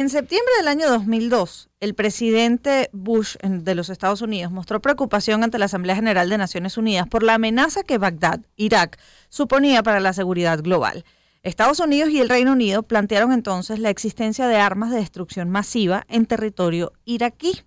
En septiembre del año 2002, el presidente Bush de los Estados Unidos mostró preocupación ante la Asamblea General de Naciones Unidas por la amenaza que Bagdad, Irak, suponía para la seguridad global. Estados Unidos y el Reino Unido plantearon entonces la existencia de armas de destrucción masiva en territorio iraquí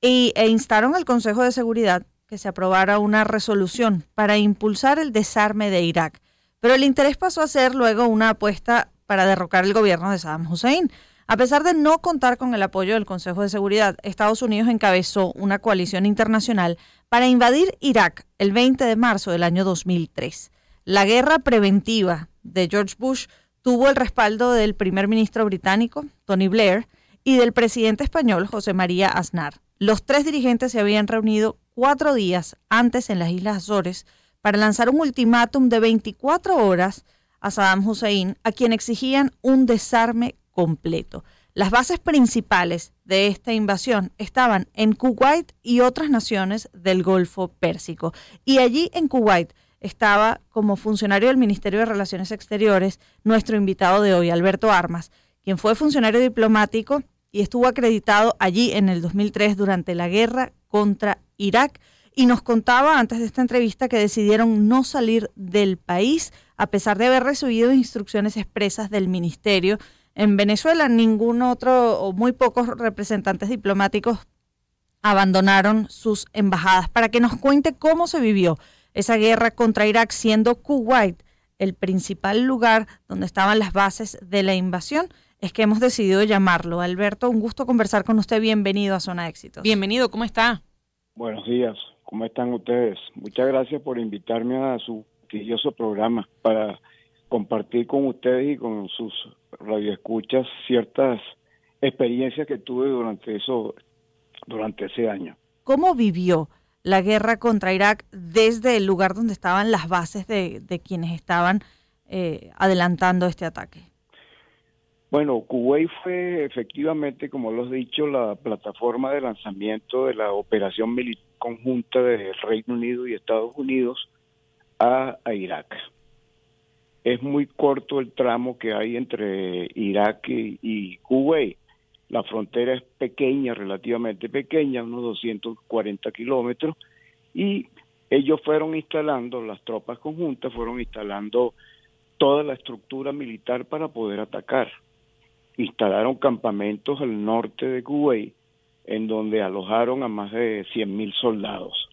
e instaron al Consejo de Seguridad que se aprobara una resolución para impulsar el desarme de Irak. Pero el interés pasó a ser luego una apuesta para derrocar el gobierno de Saddam Hussein. A pesar de no contar con el apoyo del Consejo de Seguridad, Estados Unidos encabezó una coalición internacional para invadir Irak el 20 de marzo del año 2003. La guerra preventiva de George Bush tuvo el respaldo del primer ministro británico, Tony Blair, y del presidente español, José María Aznar. Los tres dirigentes se habían reunido cuatro días antes en las Islas Azores para lanzar un ultimátum de 24 horas a Saddam Hussein, a quien exigían un desarme completo. Las bases principales de esta invasión estaban en Kuwait y otras naciones del Golfo Pérsico. Y allí en Kuwait estaba como funcionario del Ministerio de Relaciones Exteriores nuestro invitado de hoy, Alberto Armas, quien fue funcionario diplomático y estuvo acreditado allí en el 2003 durante la guerra contra Irak y nos contaba antes de esta entrevista que decidieron no salir del país a pesar de haber recibido instrucciones expresas del ministerio en Venezuela, ningún otro o muy pocos representantes diplomáticos abandonaron sus embajadas. Para que nos cuente cómo se vivió esa guerra contra Irak, siendo Kuwait el principal lugar donde estaban las bases de la invasión, es que hemos decidido llamarlo. Alberto, un gusto conversar con usted. Bienvenido a Zona Éxitos. Bienvenido, ¿cómo está? Buenos días, ¿cómo están ustedes? Muchas gracias por invitarme a su prestigioso programa para compartir con ustedes y con sus radioescuchas ciertas experiencias que tuve durante eso, durante ese año. ¿Cómo vivió la guerra contra Irak desde el lugar donde estaban las bases de, quienes estaban eh, adelantando este ataque? Bueno, Kuwait fue efectivamente, como lo he dicho, la plataforma de lanzamiento de la operación militar conjunta del Reino Unido y Estados Unidos a Irak es muy corto el tramo que hay entre Irak y, Kuwait. La frontera es pequeña, relativamente pequeña, unos 240 kilómetros, y ellos fueron instalando, las tropas conjuntas fueron instalando toda la estructura militar para poder atacar. Instalaron campamentos al norte de Kuwait, en donde alojaron a más de 100.000 soldados.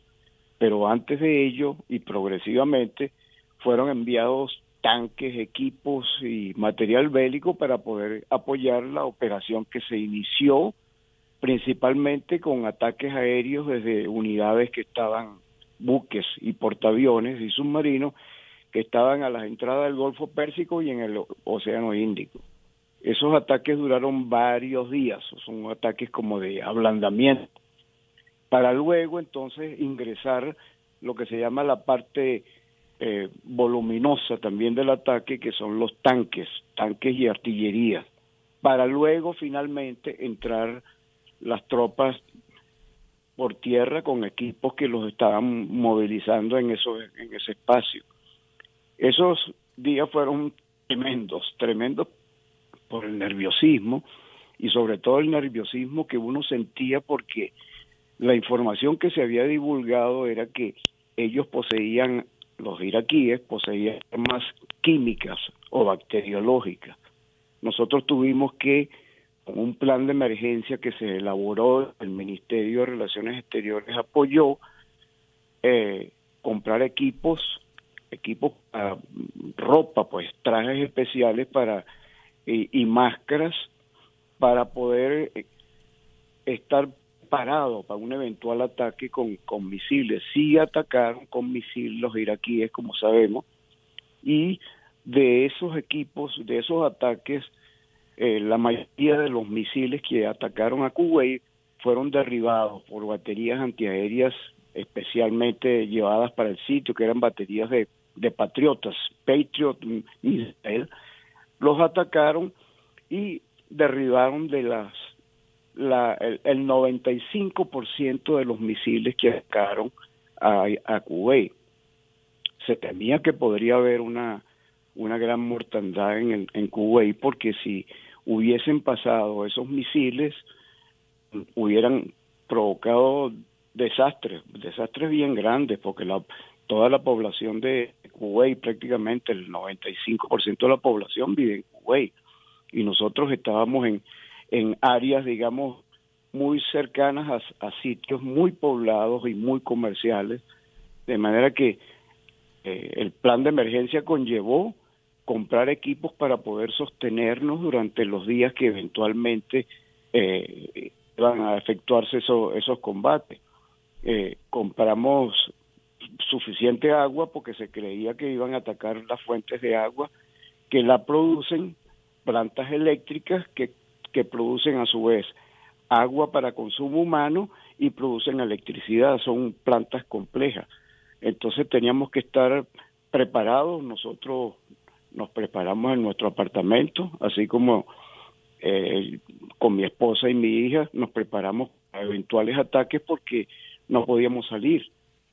Pero antes de ello, y progresivamente, fueron enviados tanques, equipos y material bélico para poder apoyar la operación que se inició principalmente con ataques aéreos desde unidades que estaban buques y portaaviones y submarinos que estaban a las entradas del Golfo Pérsico y en el Océano Índico. Esos ataques duraron varios días, son ataques como de ablandamiento, para luego entonces ingresar lo que se llama la parte eh, voluminosa también del ataque, que son los tanques, tanques y artillería, para luego finalmente entrar las tropas por tierra con equipos que los estaban movilizando en, eso, en ese espacio. Esos días fueron tremendos, tremendos por el nerviosismo y sobre todo el nerviosismo que uno sentía porque la información que se había divulgado era que ellos poseían los iraquíes poseían armas químicas o bacteriológicas. Nosotros tuvimos que, con un plan de emergencia que se elaboró, el Ministerio de Relaciones Exteriores apoyó, eh, comprar equipos, equipos ropa, pues trajes especiales para y máscaras para poder eh, estar parado para un eventual ataque con, con misiles. Sí atacaron con misiles los iraquíes, como sabemos, y de esos equipos, de esos ataques, eh, la mayoría de los misiles que atacaron a Kuwait fueron derribados por baterías antiaéreas especialmente llevadas para el sitio, que eran baterías de, de patriotas, Patriot Israel, los atacaron y derribaron de las la, el, el 95% de los misiles que atacaron a, a Kuwait. Se temía que podría haber una, una gran mortandad en, en Kuwait porque si hubiesen pasado esos misiles, hubieran provocado desastres, desastres bien grandes, porque la, toda la población de Kuwait, prácticamente el 95% de la población vive en Kuwait, y nosotros estábamos en, en áreas, digamos, muy cercanas a, sitios muy poblados y muy comerciales, de manera que eh, el plan de emergencia conllevó comprar equipos para poder sostenernos durante los días que eventualmente eh, iban a efectuarse esos combates. Eh, compramos suficiente agua porque se creía que iban a atacar las fuentes de agua que la producen plantas eléctricas que, que producen a su vez agua para consumo humano y producen electricidad, son plantas complejas. Entonces teníamos que estar preparados, nosotros nos preparamos en nuestro apartamento, así como eh, con mi esposa y mi hija nos preparamos a eventuales ataques porque no podíamos salir.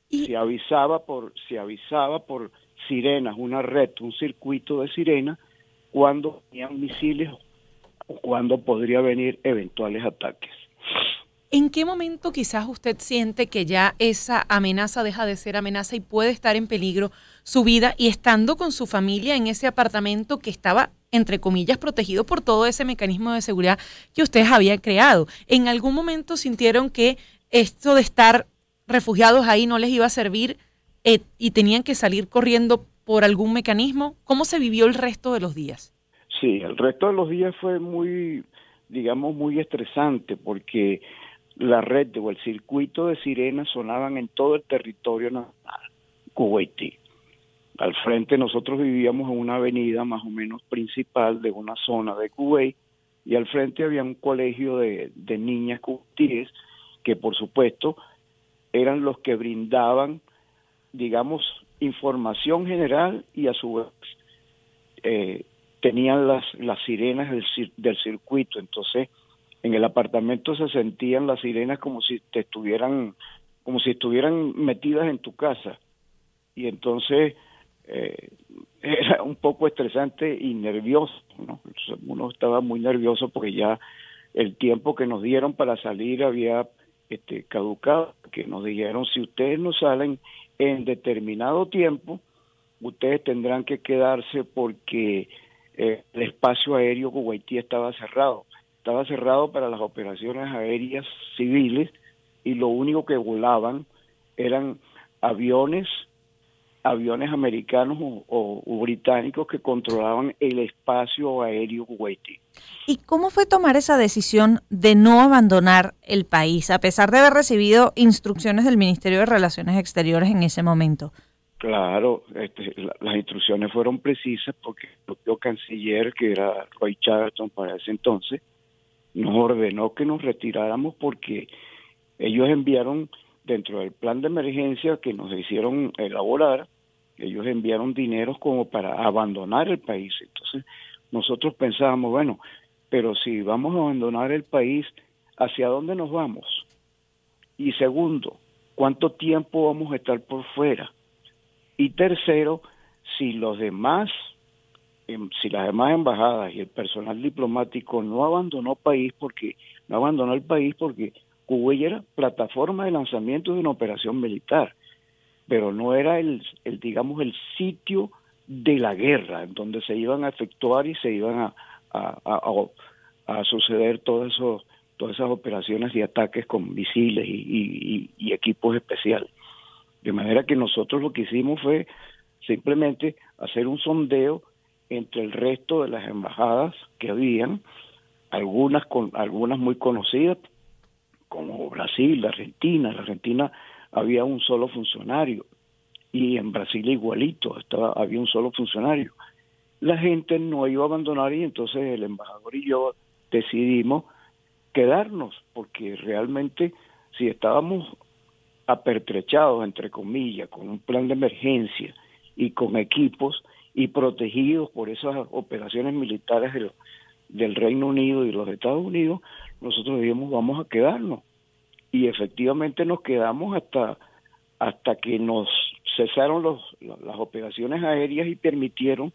Se avisaba por se avisaba por sirenas, una red, un circuito de sirenas cuando tenían misiles o cuando podría venir eventuales ataques. ¿En qué momento quizás usted siente que ya esa amenaza deja de ser amenaza y puede estar en peligro su vida y estando con su familia en ese apartamento que estaba, entre comillas, protegido por todo ese mecanismo de seguridad que ustedes habían creado? ¿En algún momento sintieron que esto de estar refugiados ahí no les iba a servir eh, y tenían que salir corriendo por algún mecanismo? ¿Cómo se vivió el resto de los días? Sí, el resto de los días fue muy, digamos, muy estresante porque la red o el circuito de sirenas sonaban en todo el territorio nacional kuwaití. Al frente nosotros vivíamos en una avenida más o menos principal de una zona de Kuwait y al frente había un colegio de, niñas kuwaitíes que por supuesto eran los que brindaban, digamos, información general y a su vez eh, tenían las, las sirenas del, del circuito. Entonces, en el apartamento se sentían las sirenas como si te estuvieran como si estuvieran metidas en tu casa y entonces eh, era un poco estresante y nervioso ¿no? uno estaba muy nervioso porque ya el tiempo que nos dieron para salir había este caducado que nos dijeron si ustedes no salen en determinado tiempo ustedes tendrán que quedarse porque eh, el espacio aéreo Kuwaití estaba cerrado estaba cerrado para las operaciones aéreas civiles y lo único que volaban eran aviones aviones americanos o, británicos que controlaban el espacio aéreo kuwaití. ¿Y cómo fue tomar esa decisión de no abandonar el país, a pesar de haber recibido instrucciones del Ministerio de Relaciones Exteriores en ese momento? Claro, este, las instrucciones fueron precisas porque el propio canciller, que era Roy Charlton para ese entonces, nos ordenó que nos retiráramos porque ellos enviaron dentro del plan de emergencia que nos hicieron elaborar, ellos enviaron dinero como para abandonar el país. Entonces nosotros pensábamos, bueno, pero si vamos a abandonar el país, ¿hacia dónde nos vamos? Y segundo, ¿cuánto tiempo vamos a estar por fuera? Y tercero, si los demás Em, si las demás embajadas y el personal diplomático no abandonó país porque no abandonó el país porque Kuwait era plataforma de lanzamiento de una operación militar, pero no era el, digamos el sitio de la guerra en donde se iban a efectuar y se iban a, a, a, suceder todos esos todas esas operaciones y ataques con misiles y equipos especiales. De manera que nosotros lo que hicimos fue simplemente hacer un sondeo entre el resto de las embajadas que habían, algunas con algunas muy conocidas como Brasil, la Argentina, la Argentina había un solo funcionario y en Brasil igualito, estaba había un solo funcionario. La gente no iba a abandonar y entonces el embajador y yo decidimos quedarnos porque realmente si estábamos apertrechados entre comillas con un plan de emergencia y con equipos y protegidos por esas operaciones militares del, Reino Unido y los Estados Unidos, nosotros dijimos vamos a quedarnos. Y efectivamente nos quedamos hasta, hasta que nos cesaron los, las operaciones aéreas y permitieron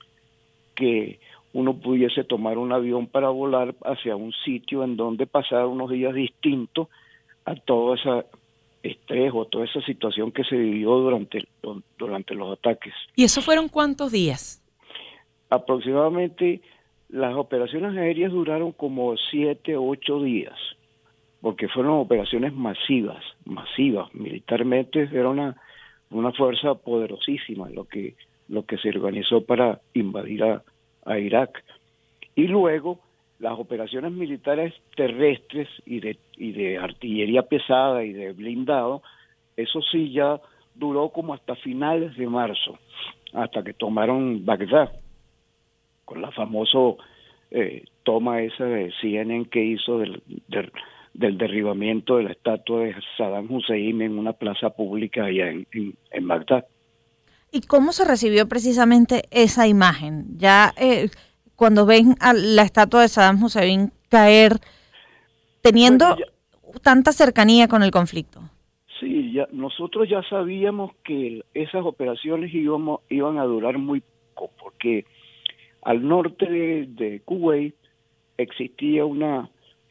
que uno pudiese tomar un avión para volar hacia un sitio en donde pasar unos días distintos a todo ese estrés o toda esa situación que se vivió durante, durante los ataques. ¿Y eso fueron cuántos días? Aproximadamente las operaciones aéreas duraron como siete o ocho días, porque fueron operaciones masivas, masivas. Militarmente era una, una fuerza poderosísima lo que, lo que se organizó para invadir a, a Irak. Y luego las operaciones militares terrestres y de, y de artillería pesada y de blindado, eso sí ya duró como hasta finales de marzo, hasta que tomaron Bagdad, con la famoso eh, toma esa de CNN que hizo del, del, derribamiento de la estatua de Saddam Hussein en una plaza pública allá en, en, Bagdad. ¿Y cómo se recibió precisamente esa imagen? Ya eh, cuando ven a la estatua de Saddam Hussein caer, teniendo tanta cercanía con el conflicto. Sí, ya, nosotros ya sabíamos que esas operaciones íbamos, iban a durar muy poco, porque al norte de, Kuwait existía una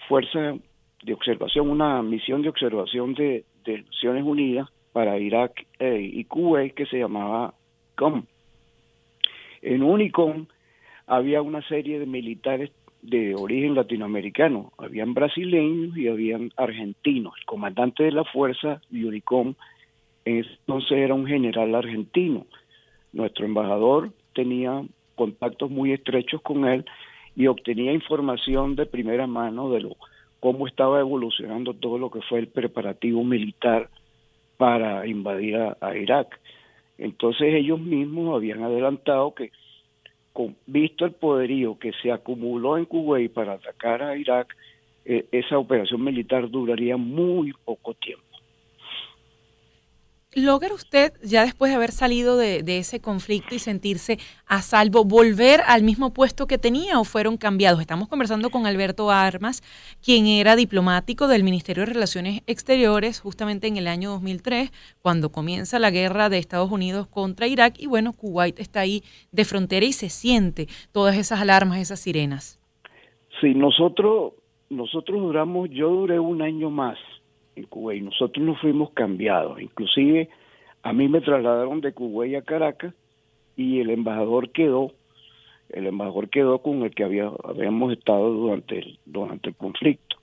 fuerza de observación, una misión de observación de, Naciones Unidas para Irak eh, y Kuwait que se llamaba COM. En Unicom había una serie de militares de origen latinoamericano, habían brasileños y habían argentinos. El comandante de la fuerza de Unicom entonces era un general argentino. Nuestro embajador tenía contactos muy estrechos con él y obtenía información de primera mano de lo cómo estaba evolucionando todo lo que fue el preparativo militar para invadir a Irak. Entonces ellos mismos habían adelantado que con, visto el poderío que se acumuló en Kuwait para atacar a Irak, eh, esa operación militar duraría muy poco tiempo. ¿Logra usted, ya después de haber salido de, ese conflicto y sentirse a salvo, volver al mismo puesto que tenía o fueron cambiados? Estamos conversando con Alberto Armas, quien era diplomático del Ministerio de Relaciones Exteriores justamente en el año 2003, cuando comienza la guerra de Estados Unidos contra Irak y bueno, Kuwait está ahí de frontera y se siente todas esas alarmas, esas sirenas. Sí, nosotros, nosotros duramos, yo duré un año más en Kuwait. Nosotros nos fuimos cambiados, inclusive a mí me trasladaron de Kuwait a Caracas y el embajador quedó, el embajador quedó con el que había, habíamos estado durante el, durante el conflicto.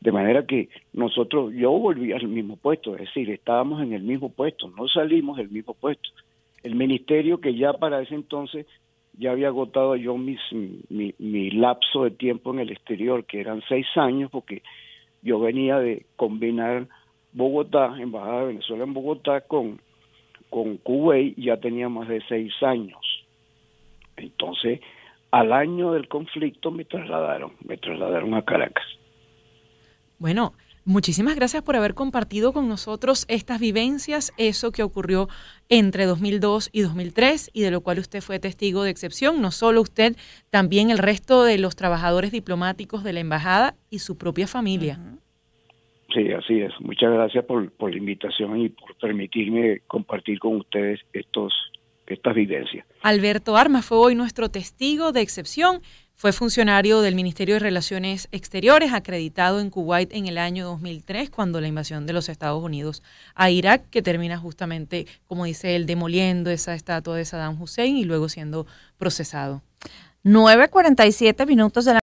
De manera que nosotros, yo volví al mismo puesto, es decir, estábamos en el mismo puesto, no salimos del mismo puesto. El ministerio que ya para ese entonces ya había agotado yo mis, mi, mi lapso de tiempo en el exterior, que eran seis años, porque yo venía de combinar Bogotá, Embajada de Venezuela en Bogotá, con, con Kuwait, ya tenía más de seis años. Entonces, al año del conflicto me trasladaron, me trasladaron a Caracas. Bueno, Muchísimas gracias por haber compartido con nosotros estas vivencias, eso que ocurrió entre 2002 y 2003 y de lo cual usted fue testigo de excepción, no solo usted, también el resto de los trabajadores diplomáticos de la embajada y su propia familia. Sí, así es. Muchas gracias por, por la invitación y por permitirme compartir con ustedes estos, estas vivencias. Alberto Armas fue hoy nuestro testigo de excepción fue funcionario del Ministerio de Relaciones Exteriores, acreditado en Kuwait en el año 2003, cuando la invasión de los Estados Unidos a Irak, que termina justamente, como dice él, demoliendo esa estatua de Saddam Hussein y luego siendo procesado. 9.47 minutos de la